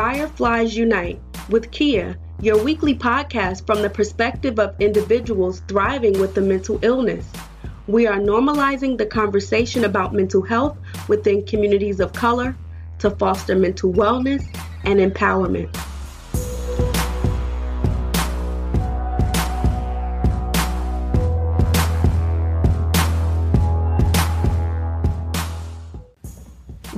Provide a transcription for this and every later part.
Fireflies Unite with Kea, your weekly podcast from the perspective of individuals thriving with a mental illness. We are normalizing the conversation about mental health within communities of color to foster mental wellness and empowerment.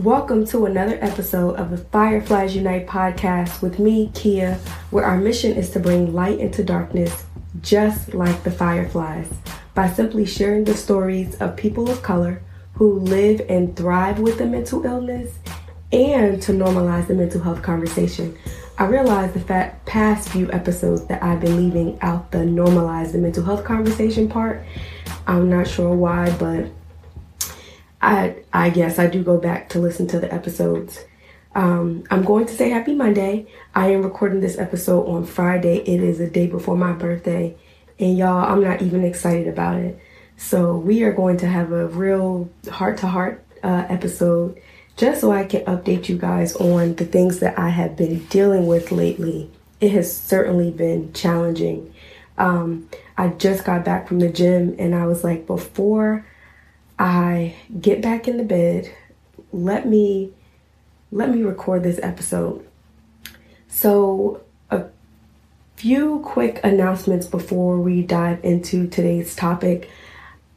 Welcome to another episode of the Fireflies Unite podcast with me, Kea, where our mission is to bring light into darkness just like the fireflies by simply sharing the stories of people of color who live and thrive with a mental illness and to normalize the mental health conversation. I realized the past few episodes that I've been leaving out the normalize the mental health conversation part. I'm not sure why, but I I guess I do go back to listen to the episodes. Um, I'm going to say happy Monday. I am recording this episode on Friday. It is a day before my birthday, and y'all, I'm not even excited about it. So we are going to have a real heart to heart episode, just so I can update you guys on the things that I have been dealing with lately. It has certainly been challenging. Um, I just got back from the gym, and I was like, before I get back in the bed, let me let me record this episode. So, a few quick announcements before we dive into today's topic.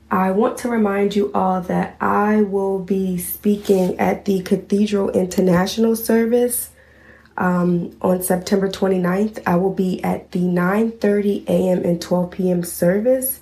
I want to remind you all that I will be speaking at the Cathedral International service um, on September 29th. I will be at the 9:30 a.m. and 12 p.m. service,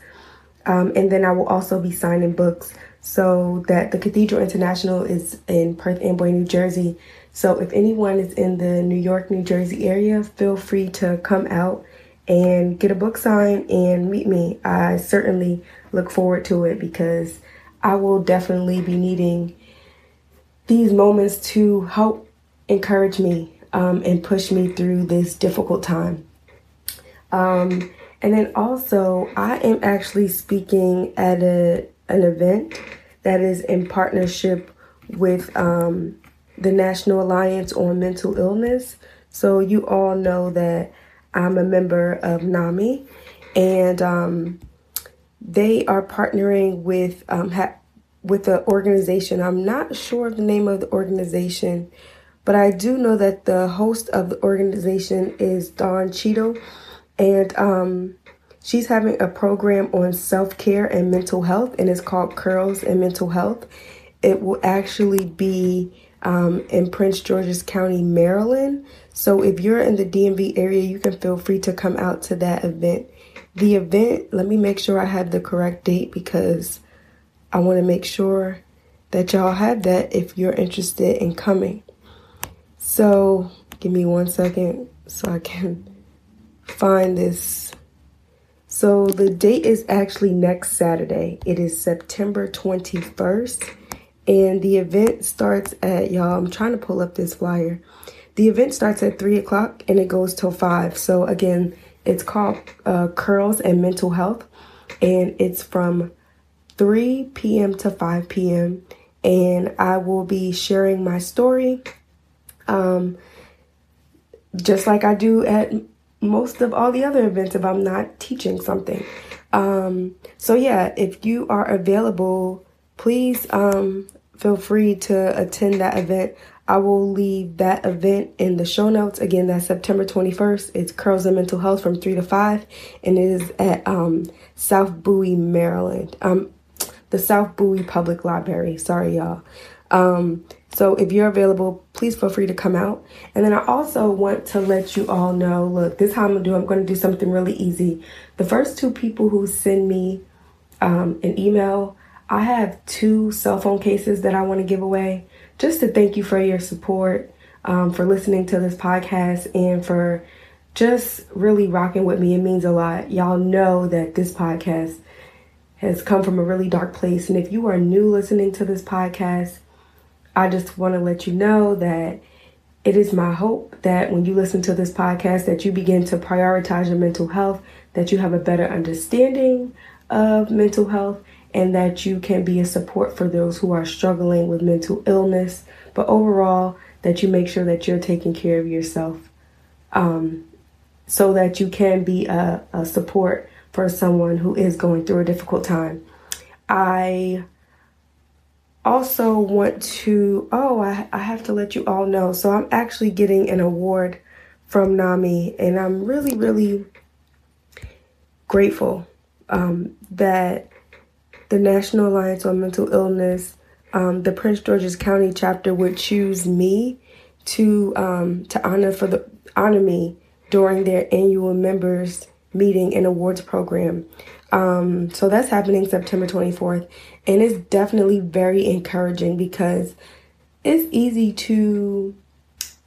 um, and then I will also be signing books so that the Cathedral International is in Perth Amboy, New Jersey. So if anyone is in the New York, New Jersey area, feel free to come out and get a book signed and meet me. I certainly look forward to it because I will definitely be needing these moments to help encourage me um, and push me through this difficult time. Um, and then also, I am actually speaking at a an event that is in partnership with um, the National Alliance on Mental Illness. So you all know that I'm a member of NAMI, and um, they are partnering with um, ha- with the organization. I'm not sure of the name of the organization, but I do know that the host of the organization is Don Cheadle, and um, She's having a program on self care and mental health, and it's called Curls and Mental Health. It will actually be um, in Prince George's County, Maryland. So if you're in the DMV area, you can feel free to come out to that event. The event, let me make sure I have the correct date because I want to make sure that y'all have that if you're interested in coming. So give me one second so I can find this so the date is actually next Saturday. It is September 21st. And the event starts at, y'all, I'm trying to pull up this flyer. The event starts at 3 o'clock and it goes till 5. So again, it's called uh, Curls and Mental Health. And it's from 3 p.m. to 5 p.m. And I will be sharing my story. Um, just like I do at most of all the other events if I'm not teaching something. Um, so yeah, if you are available, please um, feel free to attend that event. I will leave that event in the show notes. Again, that's September 21st. It's Curls and Mental Health from 3 to 5, and it is at um, South Bowie, Maryland. Um, the South Bowie Public Library. Sorry, y'all. Um, so if you're available, please feel free to come out. And then I also want to let you all know look, this how I'm gonna do. I'm gonna do something really easy. The first two people who send me um, an email, I have two cell phone cases that I want to give away just to thank you for your support, um, for listening to this podcast, and for just really rocking with me. It means a lot. Y'all know that this podcast has come from a really dark place. And if you are new listening to this podcast, I just want to let you know that it is my hope that when you listen to this podcast that you begin to prioritize your mental health, that you have a better understanding of mental health and that you can be a support for those who are struggling with mental illness. But overall, that you make sure that you're taking care of yourself um, so that you can be a, a support for someone who is going through a difficult time. I also want to, oh, I, I have to let you all know. So I'm actually getting an award from NAMI, and I'm really, really grateful um, that the National Alliance on Mental Illness, um, the Prince George's County chapter would choose me to um, to honor for the honor me during their annual members meeting and awards program. Um, so that's happening September 24th, and it's definitely very encouraging because it's easy to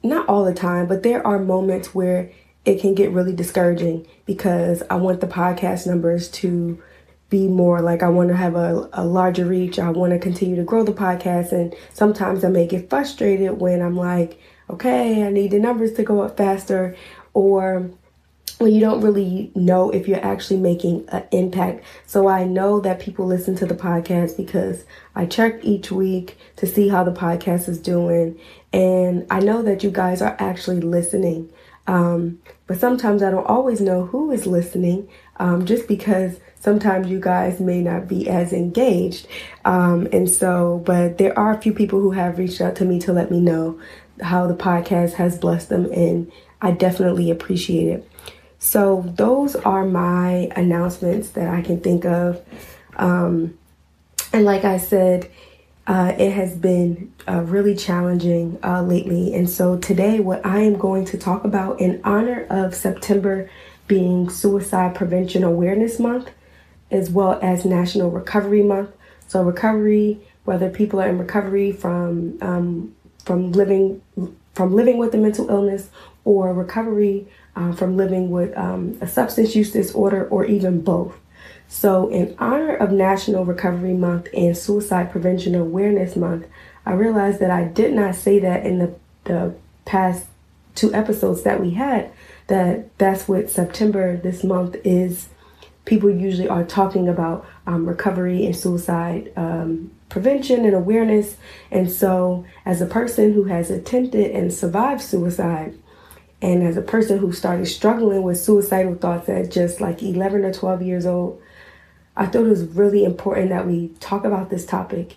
not all the time, but there are moments where it can get really discouraging because I want the podcast numbers to be more like I want to have a, a larger reach. I want to continue to grow the podcast. And sometimes I may get frustrated when I'm like, okay, I need the numbers to go up faster. Or when you don't really know if you're actually making an impact. So I know that people listen to the podcast because I check each week to see how the podcast is doing. And I know that you guys are actually listening. Um, but sometimes I don't always know who is listening um, just because sometimes you guys may not be as engaged. Um, and so, but there are a few people who have reached out to me to let me know how the podcast has blessed them, and I definitely appreciate it. So, those are my announcements that I can think of. Um, and like I said, uh, it has been uh, really challenging uh, lately. And so, today, what I am going to talk about in honor of September being Suicide Prevention Awareness Month, as well as National Recovery Month. So, recovery, whether people are in recovery from um, from living from living with a mental illness or recovery uh, from living with um, a substance use disorder or even both. So, in honor of National Recovery Month and Suicide Prevention Awareness Month, I realized that I did not say that in the, the past two episodes that we had, that that's what September this month is. People usually are talking about um, recovery and suicide um, prevention and awareness. And so, as a person who has attempted and survived suicide, and as a person who started struggling with suicidal thoughts at just like 11 or 12 years old, I thought it was really important that we talk about this topic.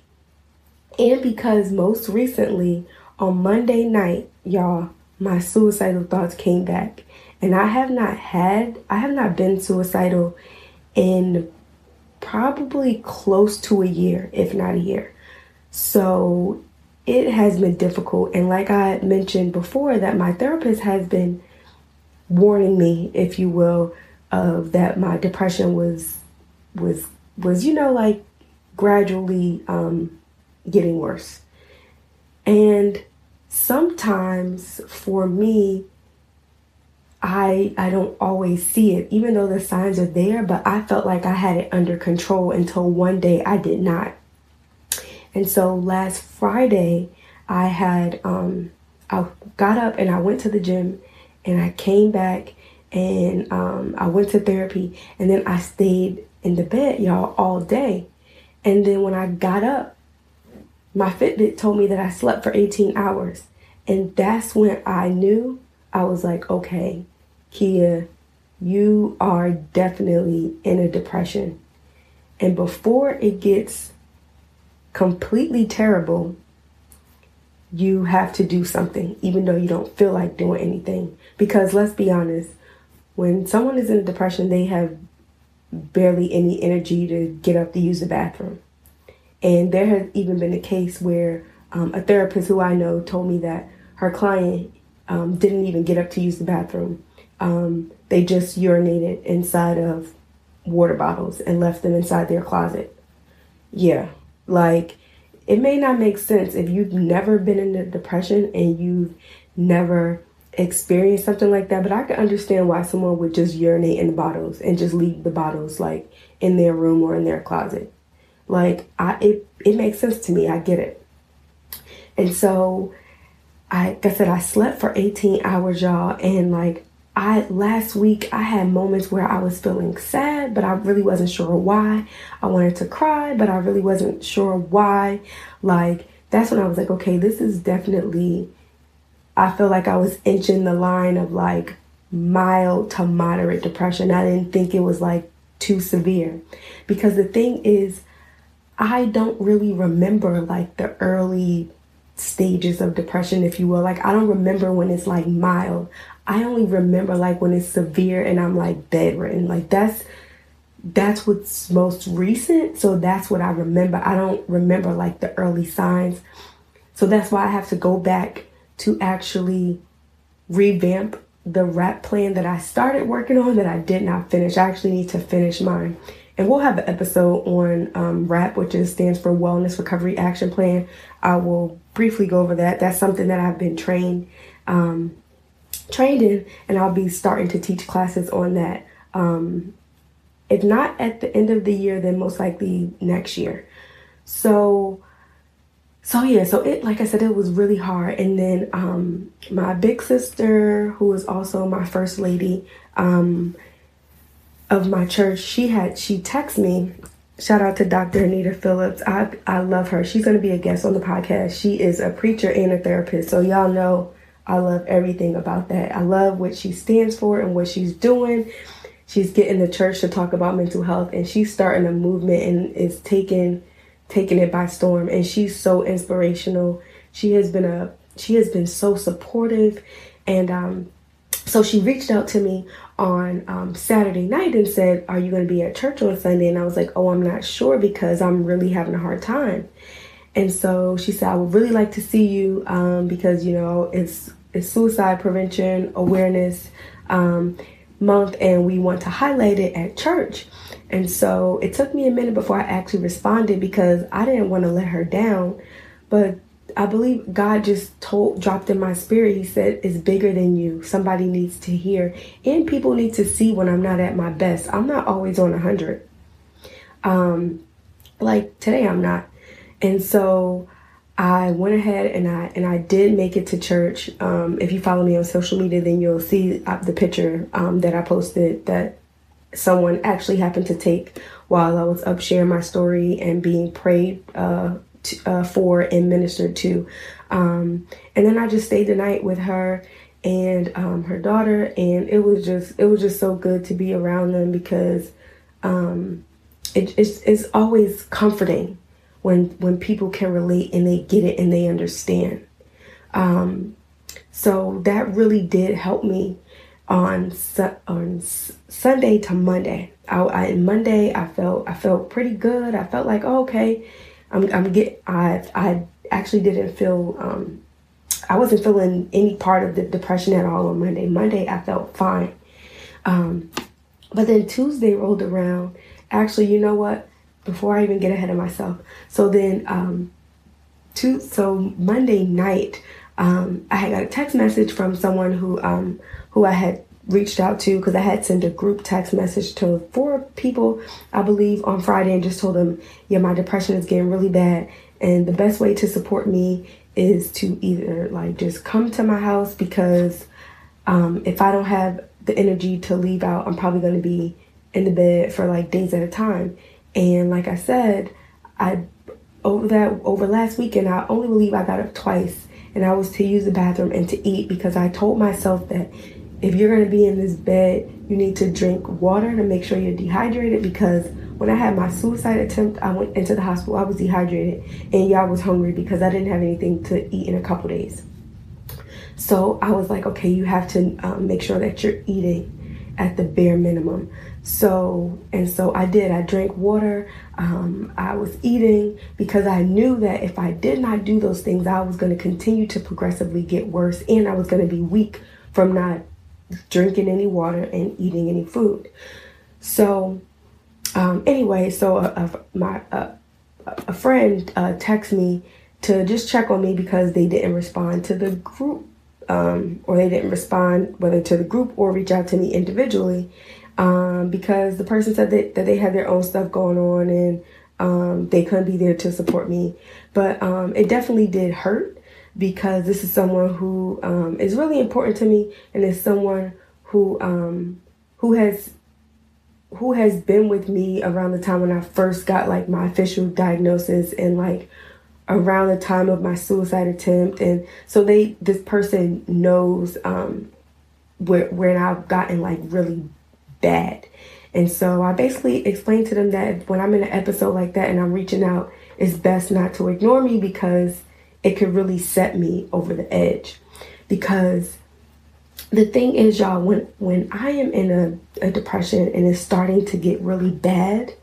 And because most recently, on Monday night, y'all, my suicidal thoughts came back. And I have not had, I have not been suicidal in probably close to a year, if not a year. So it has been difficult. And like I mentioned before, that my therapist has been warning me, if you will, of that my depression was was was you know like gradually um, getting worse. And sometimes for me, I I don't always see it, even though the signs are there. But I felt like I had it under control until one day I did not. And so last Friday, I had um, I got up and I went to the gym, and I came back and um, I went to therapy, and then I stayed in the bed, y'all, all day. And then when I got up, my Fitbit told me that I slept for 18 hours. And that's when I knew I was like, okay, Kea, you are definitely in a depression. And before it gets completely terrible, you have to do something, even though you don't feel like doing anything. Because let's be honest, when someone is in depression, they have barely any energy to get up to use the bathroom. And there has even been a case where um, a therapist who I know told me that her client um, didn't even get up to use the bathroom. Um, they just urinated inside of water bottles and left them inside their closet. Yeah, like, it may not make sense if you've never been in a depression and you've never experienced something like that, but I can understand why someone would just urinate in the bottles and just leave the bottles like in their room or in their closet. Like I it it makes sense to me. I get it. And so I like I said I slept for 18 hours, y'all, and like I last week I had moments where I was feeling sad, but I really wasn't sure why. I wanted to cry, but I really wasn't sure why. Like that's when I was like, okay, this is definitely I feel like I was inching the line of like mild to moderate depression. I didn't think it was like too severe. Because the thing is, I don't really remember like the early stages of depression, if you will. Like, I don't remember when it's like mild. I only remember like when it's severe and I'm like bedridden. Like, that's that's what's most recent so that's what i remember i don't remember like the early signs so that's why i have to go back to actually revamp the WRAP plan that I started working on that I did not finish. I actually need to finish mine. And we'll have an episode on um, WRAP, which is, stands for Wellness Recovery Action Plan. I will briefly go over that. That's something that I've been trained um, trained in, and I'll be starting to teach classes on that. Um, if not at the end of the year, then most likely next year. So so yeah, so it like I said, it was really hard. And then um, my big sister, who was also my first lady um, of my church, she had she texted me. Shout out to Dr. Anita Phillips. I I love her. She's gonna be a guest on the podcast. She is a preacher and a therapist. So y'all know I love everything about that. I love what she stands for and what she's doing. She's getting the church to talk about mental health and she's starting a movement and is taking taking it by storm and she's so inspirational she has been a she has been so supportive and um so she reached out to me on um, Saturday night and said, Are you going to be at church on Sunday? And I was like, Oh, I'm not sure because I'm really having a hard time. And so she said, I would really like to see you um, because, you know, it's, it's suicide prevention awareness um, month and we want to highlight it at church. And so it took me a minute before I actually responded because I didn't want to let her down. But I believe God just told, dropped in my spirit. He said, It's bigger than you. Somebody needs to hear. And people need to see when I'm not at my best. I'm not always on a 100. Um, like today, I'm not. And so I went ahead and I and I did make it to church. Um, if you follow me on social media, then you'll see uh, the picture um, that I posted that someone actually happened to take while I was up sharing my story and being prayed uh, to, uh, for and ministered to. Um, and then I just stayed the night with her and um, her daughter, and it was just it was just so good to be around them because um, it, it's it's always comforting when when people can relate and they get it and they understand. Um, so that really did help me on on Sunday to Monday. I, I Monday I felt I felt pretty good. I felt like oh, okay, I'm I'm get I I actually didn't feel um I wasn't feeling any part of the depression at all on Monday. Monday I felt fine. Um, but then Tuesday rolled around. Actually, you know what? Before I even get ahead of myself, so then um, two so Monday night um, I had got a text message from someone who um, who I had reached out to because I had sent a group text message to four people, I believe, on Friday and just told them, yeah, my depression is getting really bad. And the best way to support me is to either like just come to my house because um, if I don't have the energy to leave out, I'm probably going to be in the bed for like days at a time. And like I said, I over that over last weekend, I only believe I got up twice and I was to use the bathroom and to eat because I told myself that if you're going to be in this bed, you need to drink water to make sure you're dehydrated because when I had my suicide attempt, I went into the hospital. I was dehydrated and y'all was hungry because I didn't have anything to eat in a couple days. So I was like, okay, you have to um, make sure that you're eating at the bare minimum. So, and so I did. I drank water. Um, I was eating because I knew that if I did not do those things, I was going to continue to progressively get worse and I was going to be weak from not drinking any water and eating any food. So, um, anyway, so a, a my a, a friend uh, texted me to just check on me because they didn't respond to the group um, or they didn't respond whether to the group or reach out to me individually um, because the person said that, that they had their own stuff going on and um, they couldn't be there to support me. But um, it definitely did hurt because this is someone who um, is really important to me and is someone who um, who has who has been with me around the time when I first got like my official diagnosis and like around the time of my suicide attempt and so they this person knows um where where I've gotten like really bad. And so I basically explained to them that when I'm in an episode like that and I'm reaching out, it's best not to ignore me because it could really set me over the edge. Because the thing is, y'all, when when I am in a, a depression and it's starting to get really bad,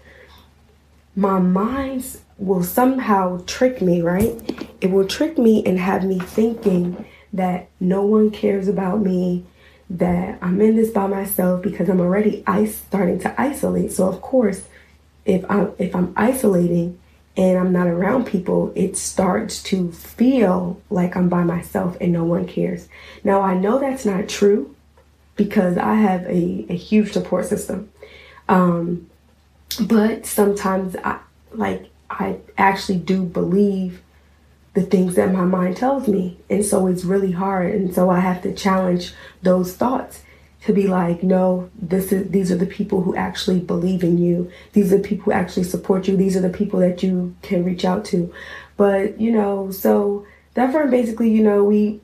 my mind will somehow trick me, right? It will trick me and have me thinking that no one cares about me, that I'm in this by myself because I'm already ice starting to isolate. So of course, if I'm if I'm isolating and I'm not around people, it starts to feel like I'm by myself and no one cares. Now I know that's not true because I have a, a huge support system. Um, but sometimes I like I actually do believe the things that my mind tells me. And so it's really hard. And so I have to challenge those thoughts to be like, no, this is these are the people who actually believe in you. These are the people who actually support you. These are the people that you can reach out to. But, you know, so that friend basically, you know, we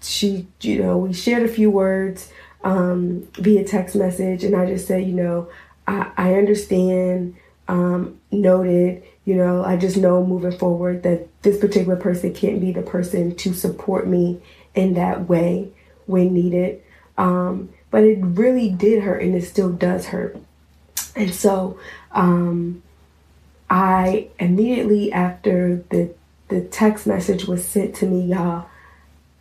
she, you know, we shared a few words um, via text message and I just said, you know, I, I understand, um, noted you know, I just know moving forward that this particular person can't be the person to support me in that way when needed. Um, but it really did hurt and it still does hurt. And so um, I immediately after the the text message was sent to me, y'all,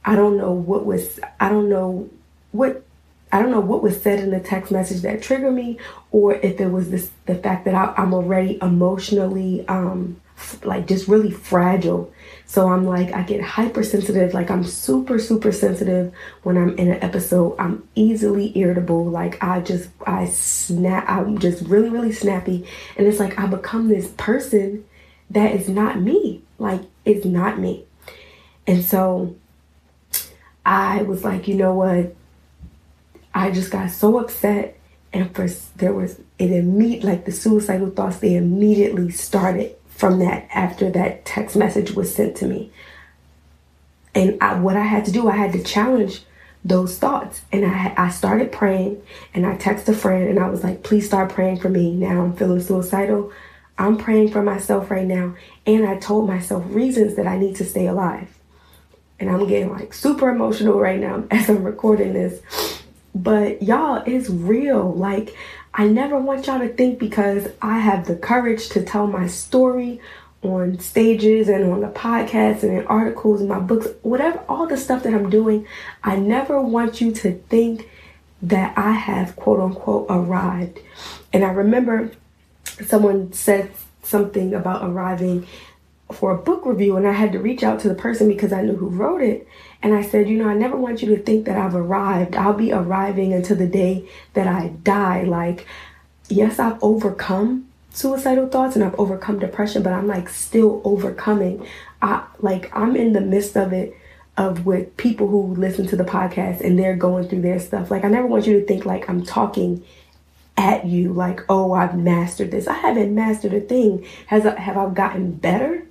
I don't know what was I don't know what I don't know what was said in the text message that triggered me, or if it was this the fact that I, am already emotionally um like just really fragile. So I'm like I get hypersensitive, like I'm super super sensitive when I'm in an episode. I'm easily irritable, like I just I snap. I'm just really really snappy, and it's like I become this person that is not me. Like it's not me, and so I was like, you know what? I just got so upset and for there was it immediate like the suicidal thoughts they immediately started from that after that text message was sent to me. And I, what i had to do i had to challenge those thoughts. And I, I started praying and i texted a friend and i was like please start praying for me. Now i'm feeling suicidal. I'm praying for myself right now. And i told myself reasons that i need to stay alive. And i'm getting like super emotional right now as i'm recording this. But y'all, it's real. Like, I never want y'all to think because I have the courage to tell my story on stages and on the podcast and in articles and my books, whatever, all the stuff that I'm doing. I never want you to think that I have quote unquote arrived. And I remember someone said something about arriving for a book review and I had to reach out to the person because I knew who wrote it. And I said, you know, I never want you to think that I've arrived. I'll be arriving until the day that I die. Like, yes, I've overcome suicidal thoughts and I've overcome depression, but I'm like still overcoming. I like I'm in the midst of it of with people who listen to the podcast and they're going through their stuff. Like I never want you to think like I'm talking at you like, "Oh, I've mastered this." I haven't mastered a thing. Has have I gotten better?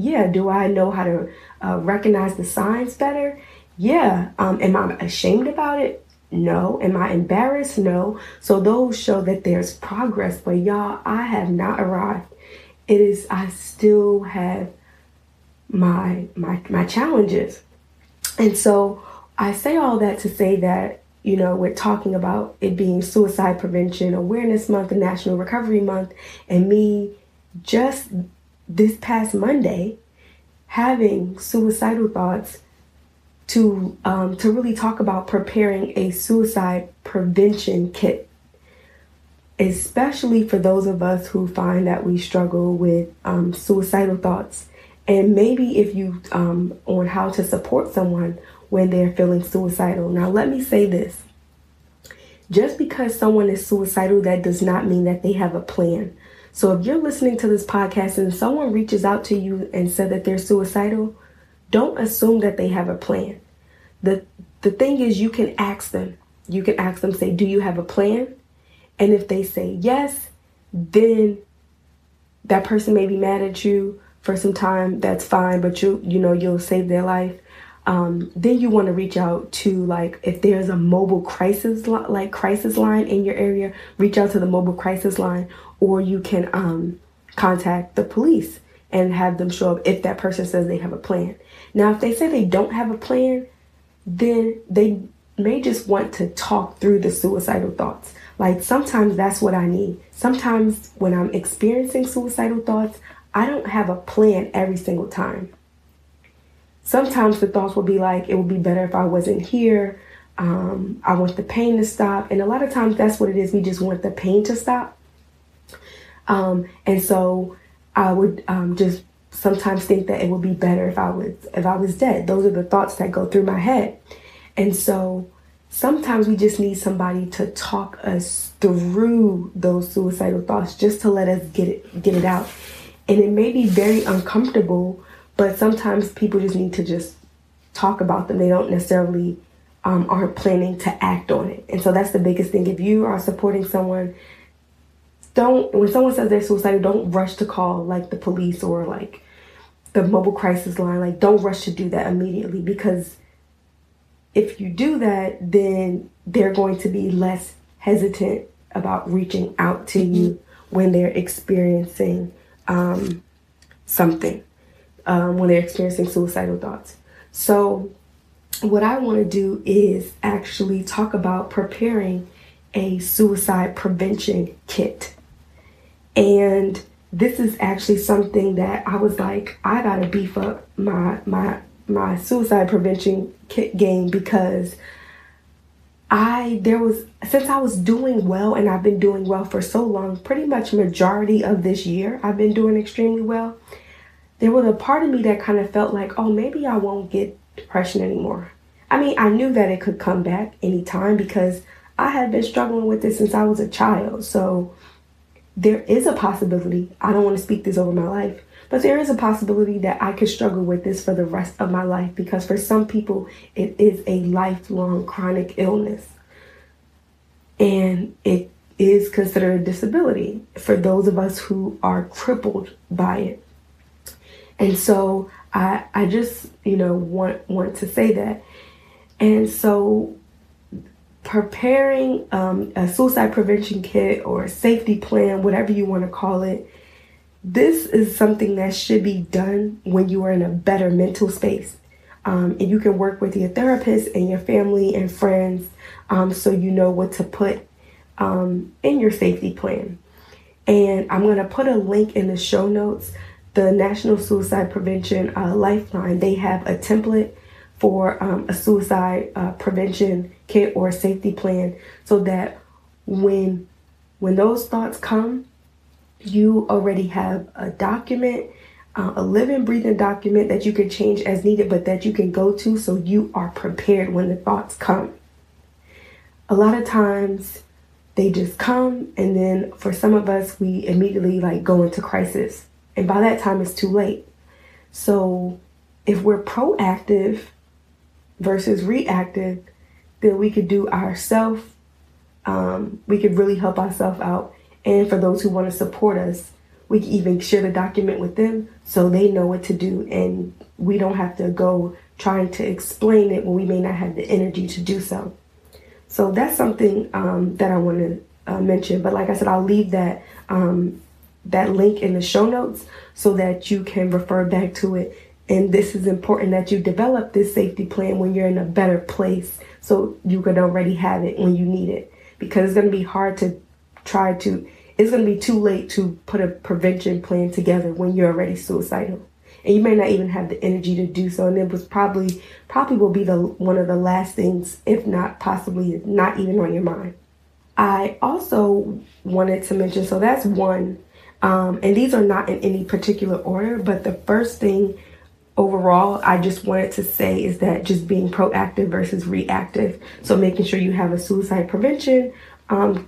Yeah, do I know how to uh, recognize the signs better? Yeah. Um, am I ashamed about it? No. Am I embarrassed? No. So those show that there's progress, but y'all, I have not arrived. It is, I still have my my my challenges. And so I say all that to say that, you know, we're talking about it being suicide prevention awareness month and national recovery month and me just this past Monday having suicidal thoughts to um, to really talk about preparing a suicide prevention kit especially for those of us who find that we struggle with um, suicidal thoughts. And maybe if you um, on how to support someone when they're feeling suicidal. Now let me say this. Just because someone is suicidal that does not mean that they have a plan so if you're listening to this podcast and someone reaches out to you and said that they're suicidal, don't assume that they have a plan. The the thing is you can ask them. You can ask them say, "Do you have a plan?" And if they say yes, then that person may be mad at you, for some time, that's fine, but you you know you'll save their life. Um, then you want to reach out to like if there's a mobile crisis like crisis line in your area, reach out to the mobile crisis line, or you can um, contact the police and have them show up if that person says they have a plan. Now, if they say they don't have a plan, then they may just want to talk through the suicidal thoughts. Like sometimes that's what I need. Sometimes when I'm experiencing suicidal thoughts, I don't have a plan every single time. Sometimes the thoughts will be like, it would be better if I wasn't here. Um, I want the pain to stop. And a lot of times that's what it is. We just want the pain to stop. Um, and so I would um, just sometimes think that it would be better if I was if I was dead. Those are the thoughts that go through my head. And so sometimes we just need somebody to talk us through those suicidal thoughts just to let us get it get it out. And it may be very uncomfortable, but sometimes people just need to just talk about them. They don't necessarily um, aren't planning to act on it. And so that's the biggest thing. If you are supporting someone don't when someone says they're suicidal, don't rush to call like the police or like the mobile crisis line. Like don't rush to do that immediately because if you do that, then they're going to be less hesitant about reaching out to you when they're experiencing um, something, um, when they're experiencing suicidal thoughts. So, what I want to do is actually talk about preparing a suicide prevention kit. And this is actually something that I was like, I gotta beef up my my my suicide prevention kit game because I there was since I was doing well and I've been doing well for so long, pretty much majority of this year I've been doing extremely well. There was a part of me that kind of felt like, oh, maybe I won't get depression anymore. I mean, I knew that it could come back anytime because I had been struggling with this since I was a child. So there is a possibility, I don't want to speak this over my life, but there is a possibility that I could struggle with this for the rest of my life because for some people, it is a lifelong chronic illness. And it is considered a disability for those of us who are crippled by it. And so I I just, you know, want want to say that. And so preparing um, a suicide prevention kit or safety plan, whatever you want to call it, this is something that should be done when you are in a better mental space. Um, and you can work with your therapist and your family and friends um, so you know what to put um, in your safety plan. And I'm going to put a link in the show notes. The National Suicide Prevention uh, Lifeline, they have a template for um, a suicide uh, prevention kit or safety plan so that when when those thoughts come you already have a document uh, a living breathing document that you can change as needed but that you can go to so you are prepared when the thoughts come. A lot of times they just come and then for some of us we immediately like go into crisis. And by that time it's too late. So if we're proactive versus reactive, then we could do ourselves. Um, we could really help ourselves out. And for those who want to support us, we can even share the document with them so they know what to do and we don't have to go trying to explain it when we may not have the energy to do so. So that's something um, that I want to uh, mention. But like I said, I'll leave that um, that link in the show notes so that you can refer back to it and this is important that you develop this safety plan when you're in a better place so you could already have it when you need it. Because it's going to be hard to try to, it's going to be too late to put a prevention plan together when you're already suicidal. And you may not even have the energy to do so. And it was probably, probably will be the one of the last things, if not possibly not even on your mind. I also wanted to mention, so that's one. Um, and these are not in any particular order, but the first thing overall, I just wanted to say is that just being proactive versus reactive. So making sure you have a suicide prevention um,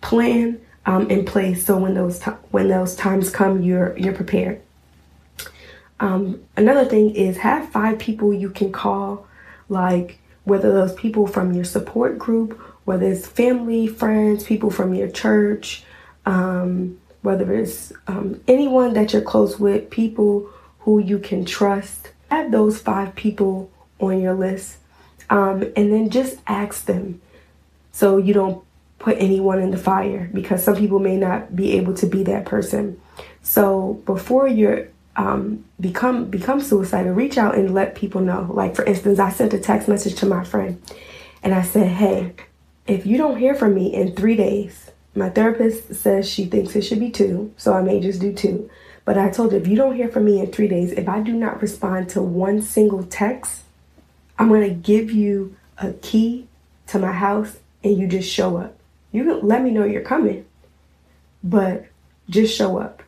plan um, in place, so when those when those times come, you're you're prepared. Um, another thing is have five people you can call, like whether those people from your support group, whether it's family, friends, people from your church, um, whether it's um, anyone that you're close with, people who you can trust. Have those five people on your list, um, and then just ask them so you don't put anyone in the fire because some people may not be able to be that person. So before you're um, become become suicidal, reach out and let people know. Like for instance, I sent a text message to my friend, and I said, "Hey, if you don't hear from me in three days, my therapist says she thinks it should be two, so I may just do two. But I told her if you don't hear from me in three days, if I do not respond to one single text, I'm gonna give you a key to my house, and you just show up. You can let me know you're coming, but just show up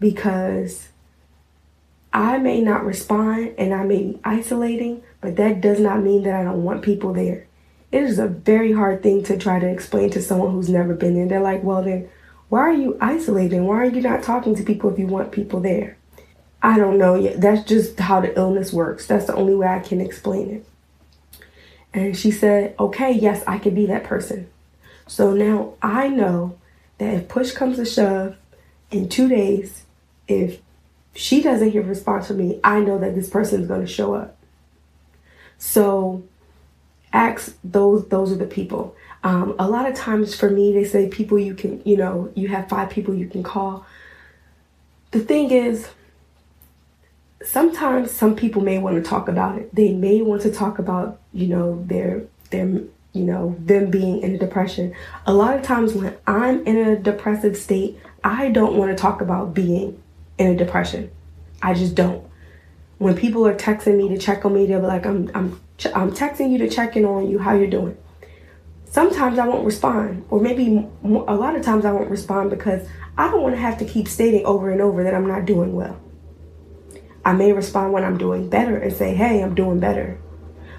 because." I may not respond and I may be isolating, but that does not mean that I don't want people there. It is a very hard thing to try to explain to someone who's never been there. They're like, well, then why are you isolating? Why are you not talking to people if you want people there? I don't know yet. That's just how the illness works. That's the only way I can explain it. And she said, okay, yes, I can be that person. So now I know that if push comes to shove in two days, if she doesn't hear a response from me, I know that this person is going to show up. So ask those those are the people. Um, a lot of times for me, they say people you can, you know, you have five people you can call. The thing is, sometimes some people may want to talk about it. They may want to talk about, you know, their their you know, them being in a depression. A lot of times when I'm in a depressive state, I don't want to talk about being in a depression. I just don't. When people are texting me to check on me, they'll be like, I'm, I'm, I'm texting you to check in on you, how you're doing. Sometimes I won't respond, or maybe a lot of times I won't respond because I don't want to have to keep stating over and over that I'm not doing well. I may respond when I'm doing better and say, hey, I'm doing better.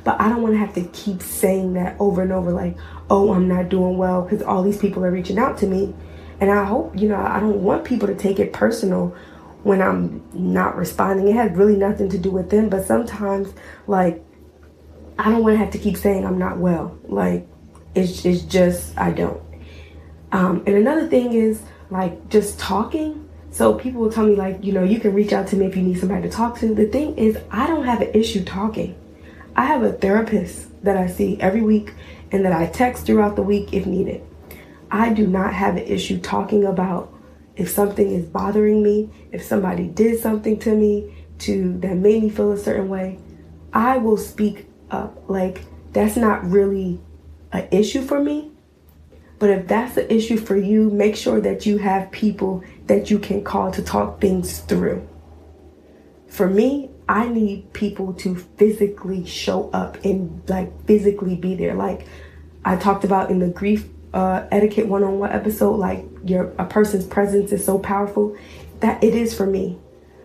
But I don't want to have to keep saying that over and over, like, oh, I'm not doing well because all these people are reaching out to me. And I hope, you know, I don't want people to take it personal when I'm not responding. It has really nothing to do with them, but sometimes like I don't want to have to keep saying I'm not well. Like it's it's just I don't. Um, and another thing is like just talking. So people will tell me like you know you can reach out to me if you need somebody to talk to. The thing is I don't have an issue talking. I have a therapist that I see every week and that I text throughout the week if needed. I do not have an issue talking about if something is bothering me, if somebody did something to me to that made me feel a certain way, I will speak up. Like that's not really an issue for me. But if that's an issue for you, make sure that you have people that you can call to talk things through. For me, I need people to physically show up and like physically be there. Like I talked about in the grief uh, etiquette one-on-one episode like your a person's presence is so powerful that it is for me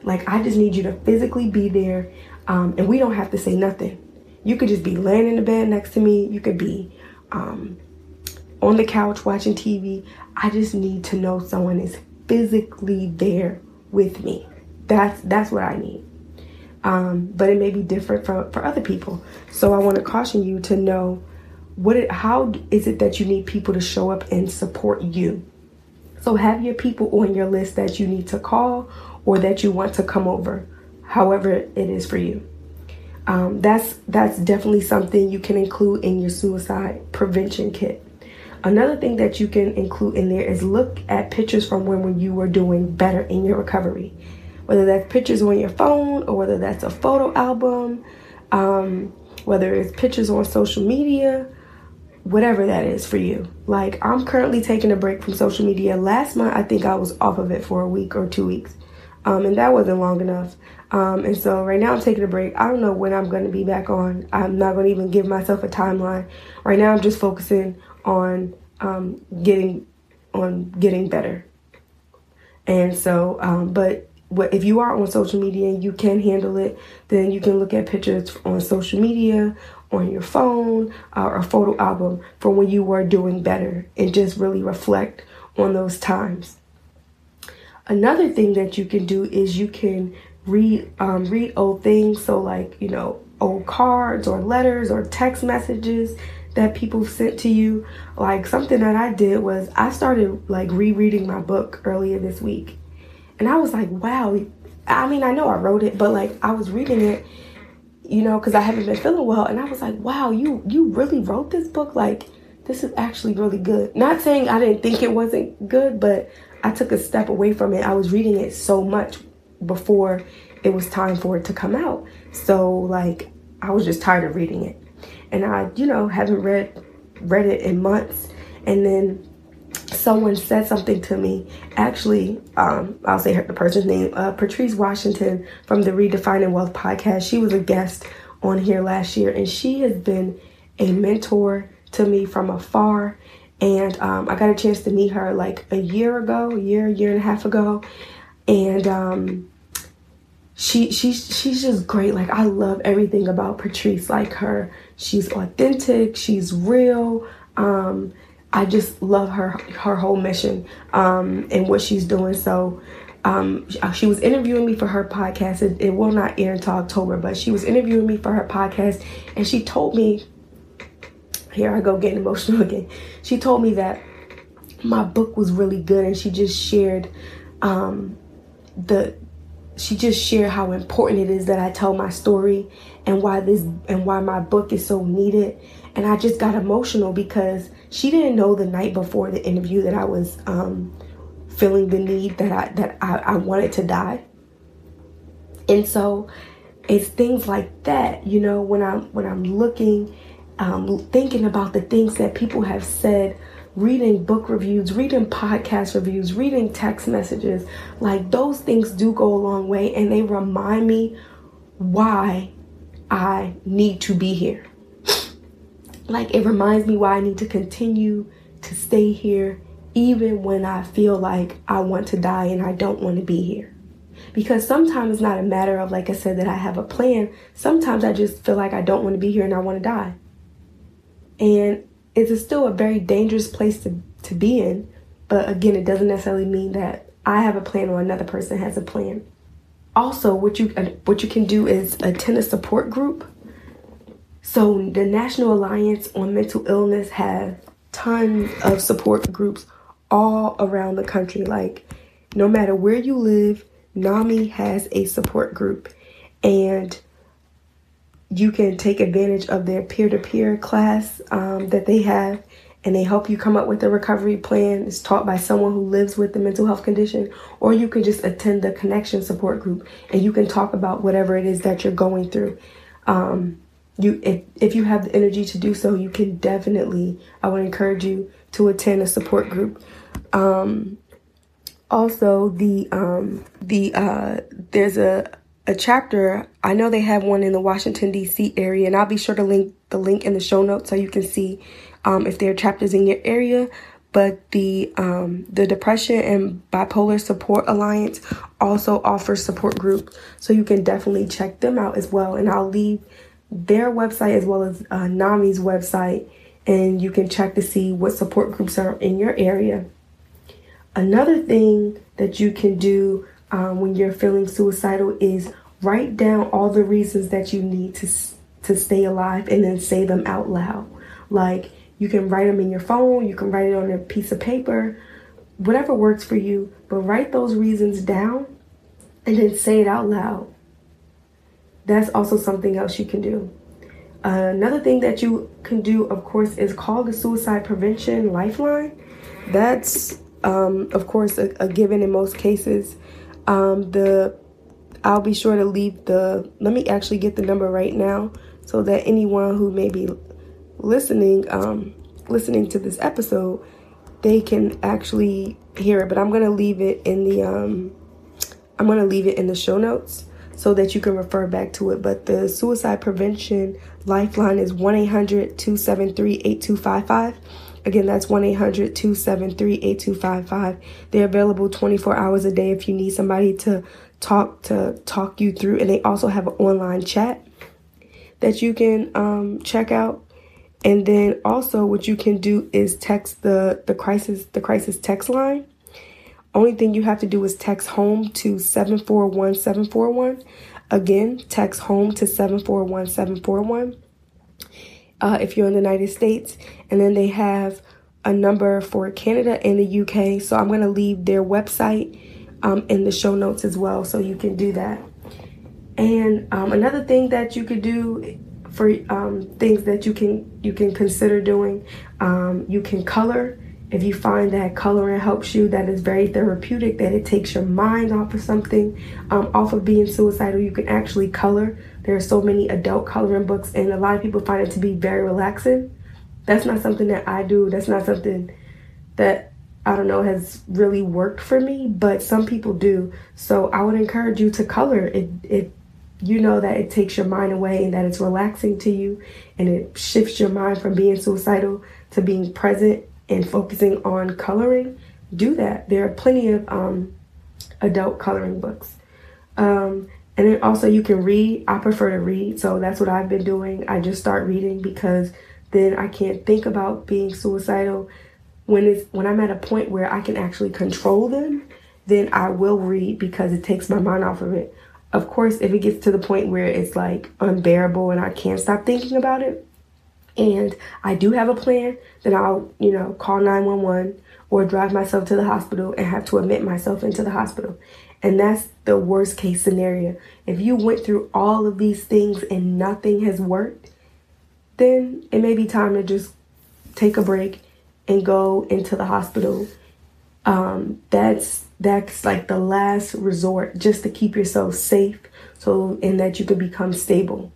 like i just need you to physically be there um, and we don't have to say nothing you could just be laying in the bed next to me you could be um, on the couch watching tv i just need to know someone is physically there with me. That's that's what i need. Um, but it may be different for, for other people. So i want to caution you to know what it, how is it that you need people to show up and support you? So have your people on your list that you need to call or that you want to come over however it is for you um, that's that's definitely something you can include in your suicide prevention kit another thing that you can include in there is look at pictures from when, when you were doing better in your recovery whether that's pictures on your phone or whether that's a photo album um, whether it's pictures on social media whatever that is for you. Like, I'm currently taking a break from social media. Last month, I think I was off of it for a week or two weeks, um, and that wasn't long enough. Um, and so, right now, I'm taking a break. I don't know when I'm going to be back on. I'm not going to even give myself a timeline. Right now, I'm just focusing on um, getting on getting better. And so, um, but if you are on social media and you can handle it, then you can look at pictures on social media on your phone or a photo album from when you were doing better and just really reflect on those times. Another thing that you can do is you can read um, read old things, so like you know old cards or letters or text messages that people sent to you. Like something that I did was I started like rereading my book earlier this week. And I was like, wow. I mean, I know I wrote it, but like I was reading it, you know, cuz I haven't been feeling well and I was like, wow, you you really wrote this book like this is actually really good. Not saying I didn't think it wasn't good, but I took a step away from it. I was reading it so much before it was time for it to come out. So like I was just tired of reading it. And I, you know, haven't read read it in months. And then someone said something to me. Actually, um, I'll say her, the person's name, uh, Patrice Washington from the Redefining Wealth podcast. She was a guest on here last year, and she has been a mentor to me from afar. And um, I got a chance to meet her like a year ago, a year, year and a half ago. And um, she she's she's just great. Like I love everything about Patrice. Like her, she's authentic, she's real. Um, I just love her her whole mission um, and what she's doing. So um, she was interviewing me for her podcast. It, it, will not air until October, but she was interviewing me for her podcast, and she told me, here I go getting emotional again. She told me that my book was really good, and she just shared um, the she just shared how important it is that I tell my story and why this and why my book is so needed. And I just got emotional because she didn't know the night before the interview that I was um, feeling the need that I that I, I wanted to die. And so it's things like that, you know, when I'm when I'm looking, um, thinking about the things that people have said reading book reviews, reading podcast reviews, reading text messages, like those things do go a long way and they remind me why I need to be here. like it reminds me why I need to continue to stay here even when I feel like I want to die and I don't want to be here. Because sometimes it's not a matter of, like I said, that I have a plan. Sometimes I just feel like I don't want to be here and I want to die. And it's still a very dangerous place to, to be in. But again, it doesn't necessarily mean that I have a plan or another person has a plan. Also, what you uh, what you can do is attend a support group. So the National Alliance on Mental Illness has tons of support groups all around the country. Like no matter where you live, NAMI has a support group. And you can take advantage of their peer-to-peer class um, that they have and they help you come up with a recovery plan. It's taught by someone who lives with the mental health condition or you can just attend the connection support group and you can talk about whatever it is that you're going through. Um, you if, if you have the energy to do so you can definitely i would encourage you to attend a support group. Um, also the um, the uh, there's a a chapter. I know they have one in the Washington D.C. area, and I'll be sure to link the link in the show notes so you can see um, if there are chapters in your area. But the um, the Depression and Bipolar Support Alliance also offers support groups, so you can definitely check them out as well. And I'll leave their website as well as uh, NAMI's website, and you can check to see what support groups are in your area. Another thing that you can do um, when you're feeling suicidal is write down all the reasons that you need to to stay alive and then say them out loud. Like you can write them in your phone, you can write it on a piece of paper, whatever works for you, but write those reasons down and then say it out loud. That's also something else you can do. Uh, another thing that you can do, of course, is call the suicide prevention lifeline. That's, um, of course, a, a given in most cases. Um, the I'll be sure to leave the. Let me actually get the number right now so that anyone who may be listening, um, listening to this episode, they can actually hear it. But I'm gonna leave it in the. Um, I'm gonna leave it in the show notes so that you can refer back to it. But the suicide prevention lifeline is 1 800 273 8255. Again, that's 1 800 273 8255. They're available 24 hours a day if you need somebody to talk to talk you through. And they also have an online chat that you can um, check out. And then also what you can do is text the, the crisis the crisis text line. Only thing you have to do is text home to 741 741. Again, text home to 741 741 uh, if you're in the United States. And then they have a number for Canada and the UK. So I'm going to leave their website um, in the show notes as well, so you can do that. And um, another thing that you could do for um, things that you can you can consider doing, um, you can color. If you find that coloring helps you, that is very therapeutic. That it takes your mind off of something, um, off of being suicidal. You can actually color. There are so many adult coloring books, and a lot of people find it to be very relaxing. That's not something that I do. That's not something that I don't know, has really worked for me, but some people do. So I would encourage you to color. It, it, you know that it takes your mind away and that it's relaxing to you and it shifts your mind from being suicidal to being present and focusing on coloring. Do that. There are plenty of um, adult coloring books. Um, and then also you can read. I prefer to read, so that's what I've been doing. I just start reading because then I can't think about being suicidal when it's when I'm at a point where I can actually control them, then I will read because it takes my mind off of it. Of course, if it gets to the point where it's like unbearable and I can't stop thinking about it, and I do have a plan, then I'll, you know, call 911 or drive myself to the hospital and have to admit myself into the hospital. And that's the worst case scenario. If you went through all of these things and nothing has worked, then it may be time to just take a break and go into the hospital. Um, that's that's like the last resort just to keep yourself safe so and that you can become stable.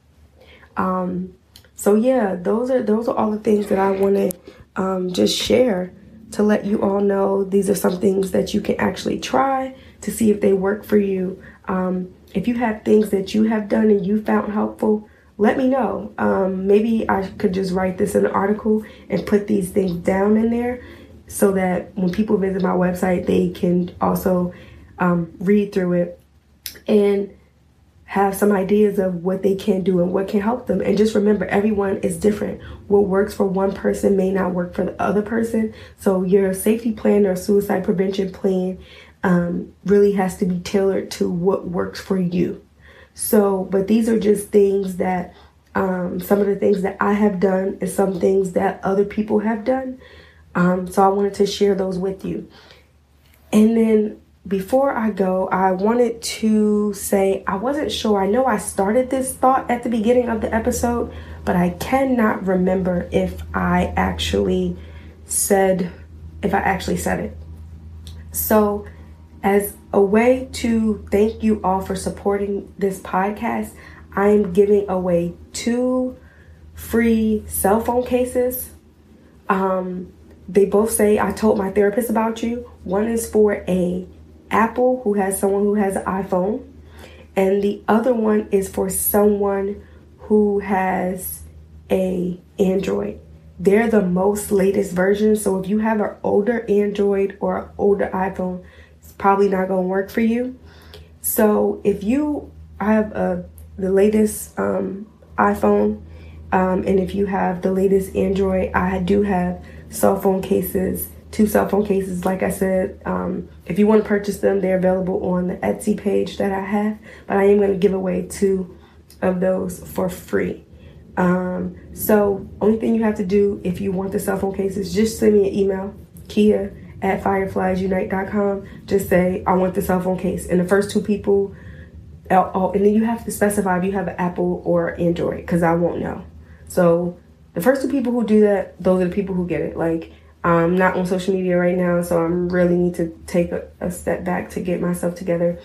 Um, so yeah, those are those are all the things that I want to um, just share to let you all know these are some things that you can actually try to see if they work for you. Um, if you have things that you have done and you found helpful, let me know. Um, maybe I could just write this in an article and put these things down in there so that when people visit my website, they can also um, read through it and have some ideas of what they can do and what can help them. And just remember, everyone is different. What works for one person may not work for the other person. So your safety plan or suicide prevention plan um, really has to be tailored to what works for you. So, but these are just things that um, some of the things that I have done and some things that other people have done. Um, so I wanted to share those with you. And then before I go, I wanted to say I wasn't sure. I know I started this thought at the beginning of the episode, but I cannot remember if I actually said if I actually said it. So as a way to thank you all for supporting this podcast, I am giving away two free cell phone cases. Um, they both say I told my therapist about you. One is for a Apple who has someone who has an iPhone, and the other one is for someone who has a Android. They're the most latest version. So if you have an older Android or an older iPhone, it's probably not going to work for you. So if you have a the latest um, iPhone um, and if you have the latest Android, I do have cell phone cases, two cell phone cases. Like I said, um, if you want to purchase them, they're available on the Etsy page that I have. But I am going to give away two of those for free. Um, so only thing you have to do if you want the cell phone cases, just send me an email, Kea at firefliesunite.com. Just say, I want the cell phone case. And the first two people, oh, and then you have to specify if you have an Apple or Android because I won't know. So the first two people who do that, those are the people who get it. Like, I'm not on social media right now, so I really need to take a, a step back to get myself together.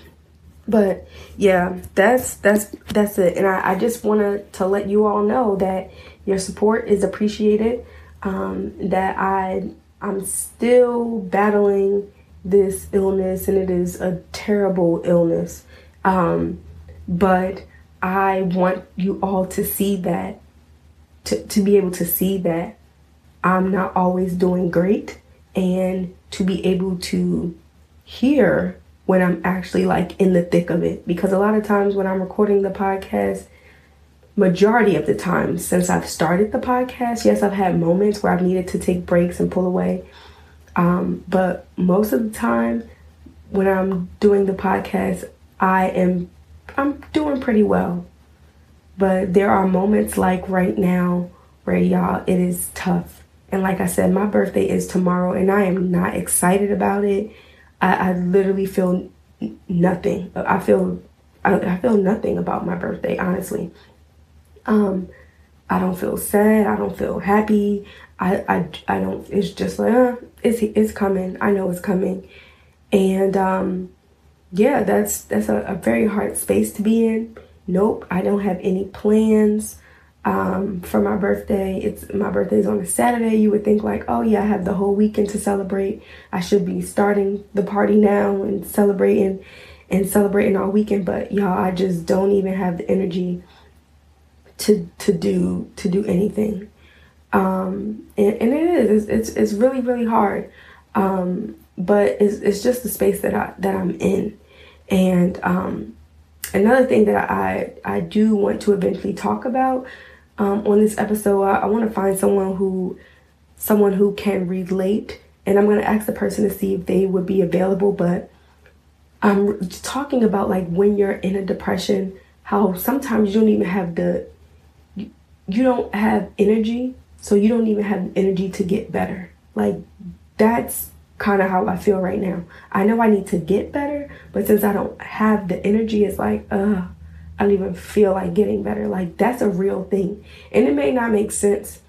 But yeah, that's that's that's it. And I, I just wanted to let you all know that your support is appreciated. Um, that I I'm still battling this illness, and it is a terrible illness. Um, but I want you all to see that, to, to be able to see that I'm not always doing great, and to be able to hear when I'm actually like in the thick of it. Because a lot of times when I'm recording the podcast, majority of the time since I've started the podcast, yes, I've had moments where I've needed to take breaks and pull away. Um, but most of the time when I'm doing the podcast, I am I'm doing pretty well. But there are moments like right now where y'all? It is tough. And like I said, my birthday is tomorrow and I am not excited about it. I, I literally feel nothing. I feel I, I feel nothing about my birthday, honestly. Um, I don't feel sad. I don't feel happy. I, I, I don't, it's just like, uh, it's, it's coming. I know it's coming. And, um, yeah, that's, that's a, a very hard space to be in. Nope. I don't have any plans, um, for my birthday. It's my birthday's on a Saturday. You would think like, oh yeah, I have the whole weekend to celebrate. I should be starting the party now and celebrating and celebrating all weekend. But y'all, I just don't even have the energy to to do to do anything. Um, and, and it is it's, it's, it's really really hard. Um, but it's, it's just the space that I that I'm in. And um, another thing that I I do want to eventually talk about um, on this episode, I, I want to find someone who someone who can relate, and I'm going to ask the person to see if they would be available. But I'm talking about like when you're in a depression, how sometimes you don't even have the you, you don't have energy, so you don't even have energy to get better. Like that's kind of how I feel right now. I know I need to get better, but since I don't have the energy, it's like, uh, I don't even feel like getting better. Like that's a real thing. And it may not make sense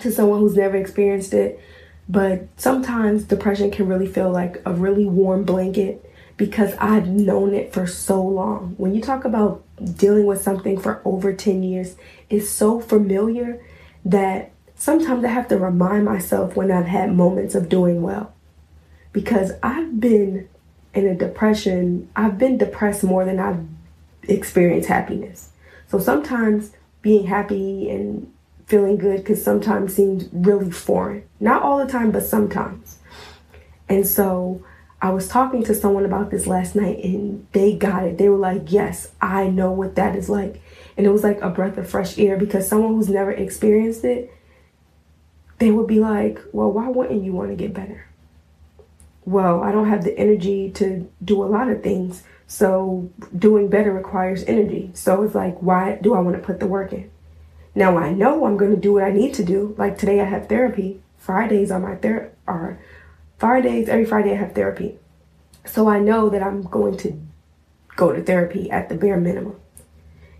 to someone who's never experienced it, but sometimes depression can really feel like a really warm blanket because I've known it for so long. When you talk about dealing with something for over 10 years, it's so familiar that sometimes I have to remind myself when I've had moments of doing well. Because I've been in a depression, I've been depressed more than I've experience happiness. So sometimes being happy and feeling good could sometimes seem really foreign. Not all the time, but sometimes. And so I was talking to someone about this last night and they got it. They were like, Yes, I know what that is like. And it was like a breath of fresh air because someone who's never experienced it, they would be like, Well, why wouldn't you want to get better? Well, I don't have the energy to do a lot of things. So doing better requires energy. So it's like, why do I want to put the work in? Now I know I'm going to do what I need to do. Like today I have therapy. Fridays are my ther are Fridays, every Friday I have therapy. So I know that I'm going to go to therapy at the bare minimum.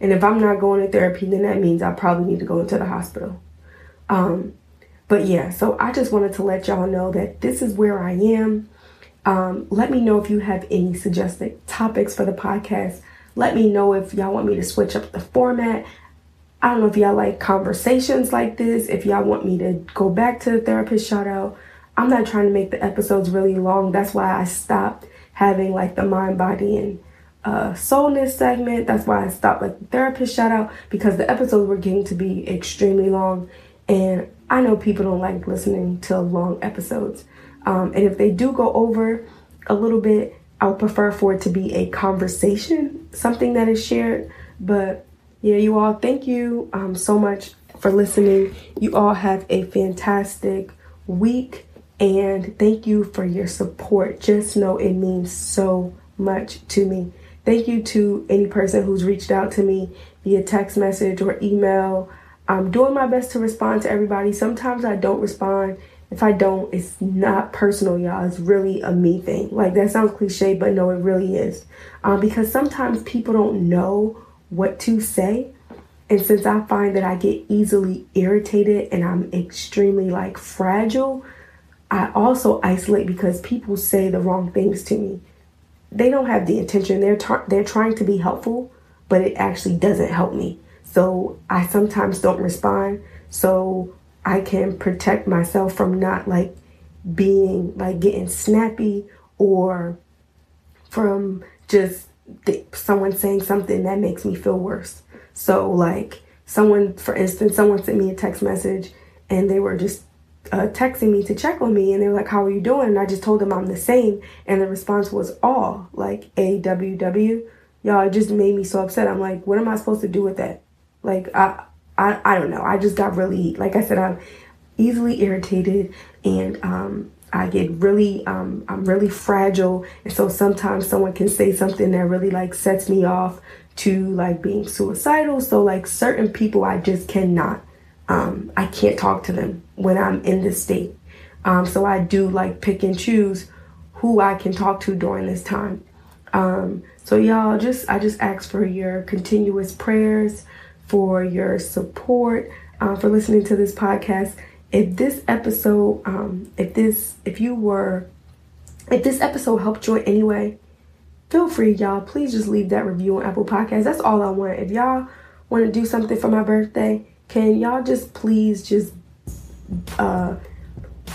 And if I'm not going to therapy, then that means I probably need to go into the hospital. Um, but yeah, so I just wanted to let y'all know that this is where I am. Um, let me know if you have any suggested topics for the podcast. Let me know if y'all want me to switch up the format. I don't know if y'all like conversations like this, if y'all want me to go back to the therapist shout out. I'm not trying to make the episodes really long. That's why I stopped having like the mind, body, and uh, soulness segment. That's why I stopped like the therapist shout out because the episodes were getting to be extremely long. And I know people don't like listening to long episodes. Um, and if they do go over a little bit, I would prefer for it to be a conversation, something that is shared. But yeah, you all, thank you um, so much for listening. You all have a fantastic week and thank you for your support. Just know it means so much to me. Thank you to any person who's reached out to me via text message or email. I'm doing my best to respond to everybody. Sometimes I don't respond if I don't, it's not personal, y'all. It's really a me thing. Like that sounds cliche, but no, it really is. Um, because sometimes people don't know what to say. And since I find that I get easily irritated and I'm extremely like fragile, I also isolate because people say the wrong things to me. They don't have the intention. They're tar- they're trying to be helpful, but it actually doesn't help me. So I sometimes don't respond. So I can protect myself from not like being like getting snappy or from just th- someone saying something that makes me feel worse. So, like, someone, for instance, someone sent me a text message and they were just uh, texting me to check on me and they were like, How are you doing? And I just told them I'm the same. And the response was all like A W W. Y'all, it just made me so upset. I'm like, What am I supposed to do with that? Like, I, I, I don't know. I just got really, like I said, I'm easily irritated and um, I get really, um, I'm really fragile. And so sometimes someone can say something that really like sets me off to like being suicidal. So like certain people I just cannot um, I can't talk to them when I'm in this state. Um, so I do like pick and choose who I can talk to during this time. Um, so y'all just I just ask for your continuous prayers, for your support, uh, for listening to this podcast. If this episode, um, if this, if you were, if this episode helped you in any way, feel free, y'all. Please just leave that review on Apple Podcasts. That's all I want. If y'all want to do something for my birthday, can y'all just please just uh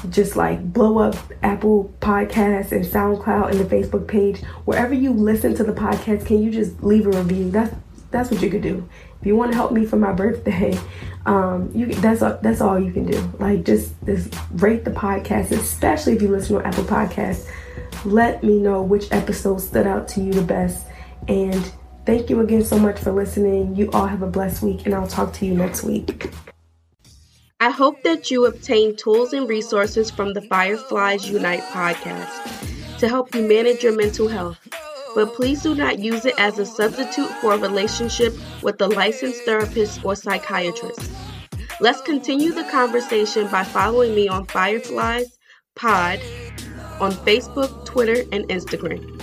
just like blow up Apple Podcasts and SoundCloud and the Facebook page. Wherever you listen to the podcast, can you just leave a review? That's that's what you could do. If you want to help me for my birthday, um, you that's that's all you can do. Like just just rate the podcast, especially if you listen to Apple Podcasts. Let me know which episode stood out to you the best. And thank you again so much for listening. You all have a blessed week, and I'll talk to you next week. I hope that you obtain tools and resources from the Fireflies Unite podcast to help you manage your mental health. But please do not use it as a substitute for a relationship with a licensed therapist or psychiatrist. Let's continue the conversation by following me on Fireflies Pod on Facebook, Twitter, and Instagram.